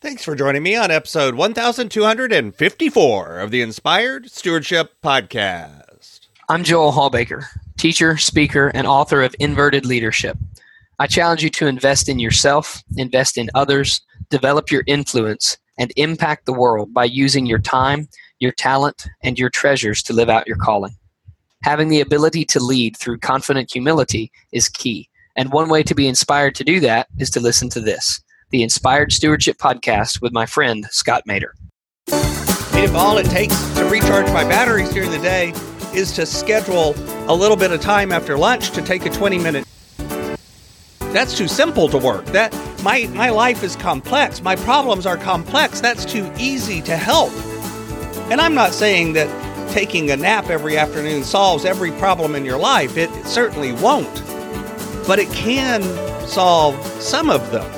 Thanks for joining me on episode 1254 of the Inspired Stewardship Podcast. I'm Joel Hallbaker, teacher, speaker, and author of Inverted Leadership. I challenge you to invest in yourself, invest in others, develop your influence, and impact the world by using your time, your talent, and your treasures to live out your calling. Having the ability to lead through confident humility is key, and one way to be inspired to do that is to listen to this the Inspired Stewardship Podcast with my friend, Scott Maderer. If all it takes to recharge my batteries during the day is to schedule a little bit of time after lunch to take a 20 minute that's too simple to work. That my my life is complex. My problems are complex. That's too easy to help. And I'm not saying that taking a nap every afternoon solves every problem in your life. It, it certainly won't. But it can solve some of them.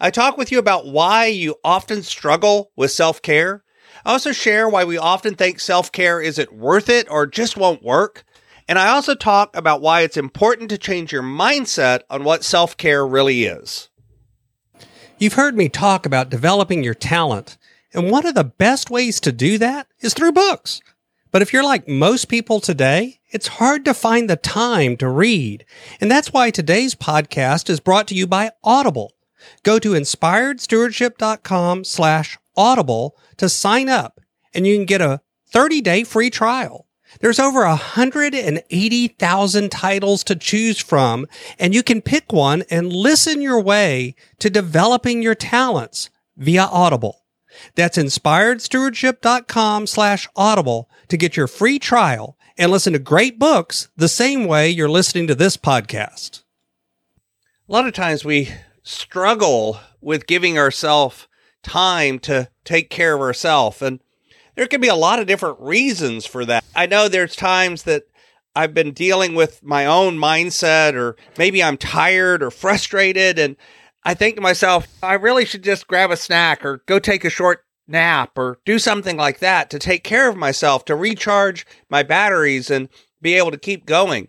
I talk with you about why you often struggle with self care. I also share why we often think self care isn't worth it or just won't work. And I also talk about why it's important to change your mindset on what self care really is. You've heard me talk about developing your talent, and one of the best ways to do that is through books. But if you're like most people today, it's hard to find the time to read. And that's why today's podcast is brought to you by Audible. Go to inspiredstewardship.com slash audible to sign up and you can get a 30 day free trial. There's over 180,000 titles to choose from and you can pick one and listen your way to developing your talents via Audible. That's inspiredstewardship.com slash audible to get your free trial and listen to great books the same way you're listening to this podcast. A lot of times we struggle with giving ourselves time to take care of ourselves. And there can be a lot of different reasons for that. I know there's times that I've been dealing with my own mindset, or maybe I'm tired or frustrated. And I think to myself, I really should just grab a snack or go take a short nap or do something like that to take care of myself, to recharge my batteries and be able to keep going.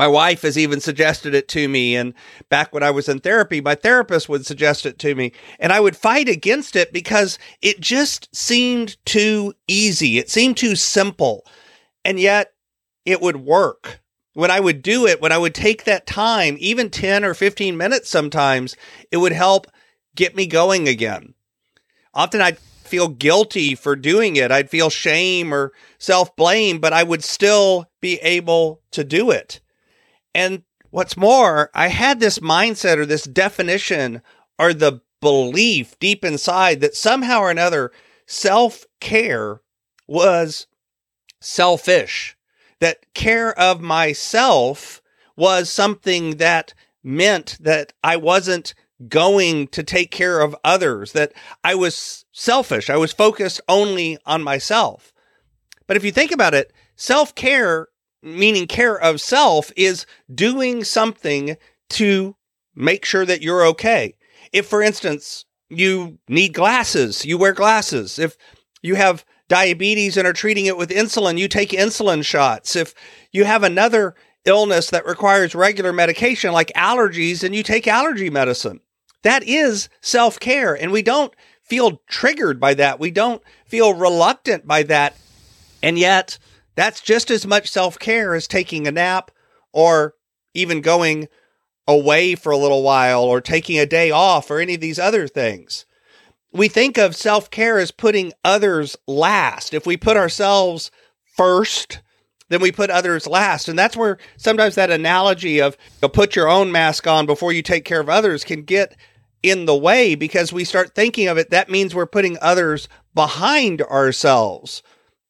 My wife has even suggested it to me. And back when I was in therapy, my therapist would suggest it to me. And I would fight against it because it just seemed too easy. It seemed too simple. And yet it would work. When I would do it, when I would take that time, even 10 or 15 minutes sometimes, it would help get me going again. Often I'd feel guilty for doing it. I'd feel shame or self blame, but I would still be able to do it. And what's more, I had this mindset or this definition or the belief deep inside that somehow or another self care was selfish, that care of myself was something that meant that I wasn't going to take care of others, that I was selfish. I was focused only on myself. But if you think about it, self care meaning care of self is doing something to make sure that you're okay. If, for instance, you need glasses, you wear glasses. If you have diabetes and are treating it with insulin, you take insulin shots. If you have another illness that requires regular medication like allergies, and you take allergy medicine. That is self care. And we don't feel triggered by that. We don't feel reluctant by that. And yet, that's just as much self care as taking a nap or even going away for a little while or taking a day off or any of these other things. We think of self care as putting others last. If we put ourselves first, then we put others last. And that's where sometimes that analogy of you put your own mask on before you take care of others can get in the way because we start thinking of it. That means we're putting others behind ourselves.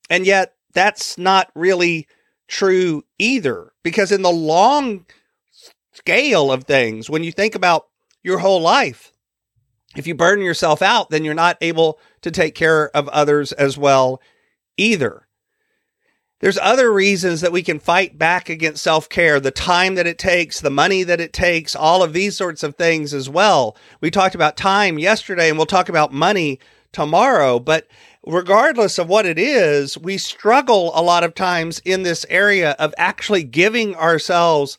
And yet that's not really true either. Because in the long scale of things, when you think about your whole life, If you burn yourself out, then you're not able to take care of others as well either. There's other reasons that we can fight back against self care, the time that it takes, the money that it takes, all of these sorts of things as well. We talked about time yesterday and we'll talk about money tomorrow, but regardless of what it is, we struggle a lot of times in this area of actually giving ourselves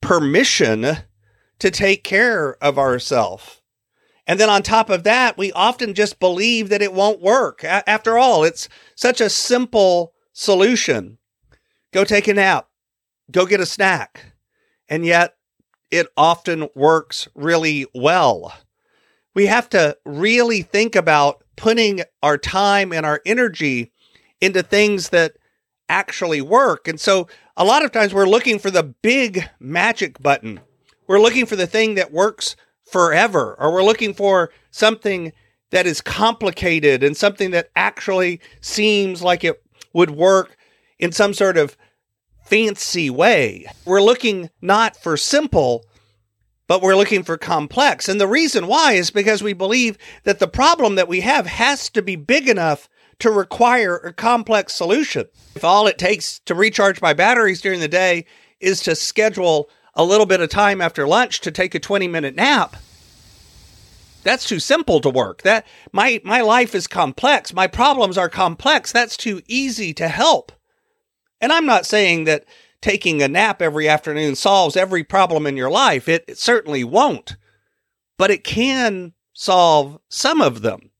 permission to take care of ourselves. And then on top of that, we often just believe that it won't work. A- after all, it's such a simple solution. Go take a nap, go get a snack. And yet it often works really well. We have to really think about putting our time and our energy into things that actually work. And so a lot of times we're looking for the big magic button. We're looking for the thing that works forever, or we're looking for something that is complicated and something that actually seems like it would work in some sort of fancy way. We're looking not for simple, but we're looking for complex. And the reason why is because we believe that the problem that we have has to be big enough to require a complex solution. If all it takes to recharge my batteries during the day is to schedule a little bit of time after lunch to take a 20 minute nap, that's too simple to work. That my my life is complex. My problems are complex. That's too easy to help. And I'm not saying that taking a nap every afternoon solves every problem in your life. It, certainly won't. But it can solve some of them.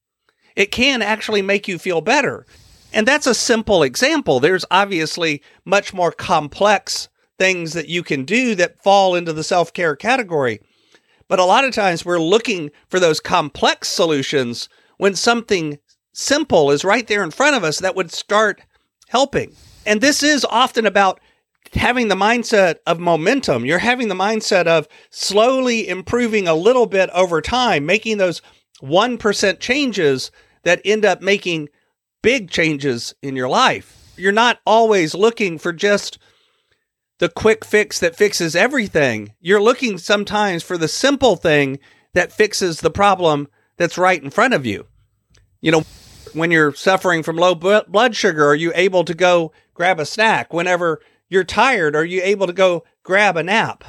It can actually make you feel better. And that's a simple example. There's obviously much more complex things that you can do that fall into the self care category. But a lot of times we're looking for those complex solutions when something simple is right there in front of us that would start helping. And this is often about having the mindset of momentum. You're having the mindset of slowly improving a little bit over time, making those 1% changes that end up making big changes in your life. You're not always looking for just the quick fix that fixes everything. You're looking sometimes for the simple thing that fixes the problem that's right in front of you. You know, when you're suffering from low blood sugar, are you able to go grab a snack? Whenever you're tired, are you able to go grab a nap?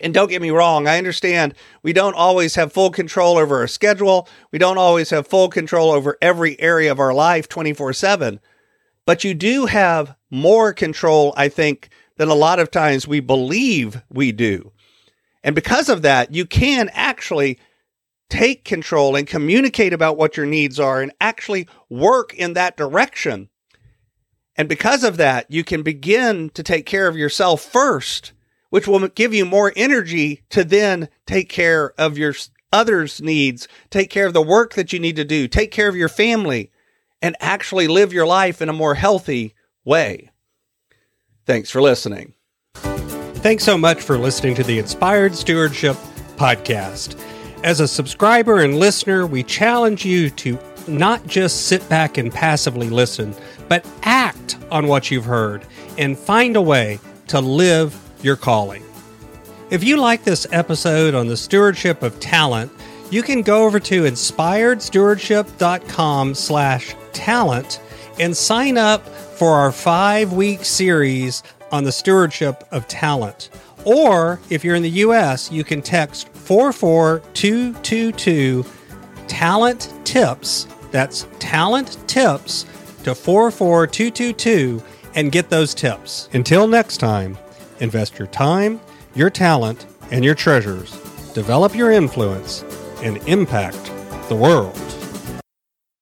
And don't get me wrong, I understand we don't always have full control over our schedule. We don't always have full control over every area of our life 24 7. But you do have more control, I think, than a lot of times we believe we do. And because of that, you can actually take control and communicate about what your needs are and actually work in that direction. And because of that, you can begin to take care of yourself first, which will give you more energy to then take care of your others' needs, take care of the work that you need to do, take care of your family, and actually live your life in a more healthy way. Thanks for listening. Thanks so much for listening to the Inspired Stewardship Podcast. As a subscriber and listener, we challenge you to not just sit back and passively listen, but act on what you've heard and find a way to live your calling. If you like this episode on the stewardship of talent, you can go over to inspiredstewardship.com slash talent and sign up for our five week series on the stewardship of talent. Or if you're in the US, you can text 44222 talent tips. That's talent tips to 44222 and get those tips. Until next time, invest your time, your talent, and your treasures. Develop your influence and impact the world.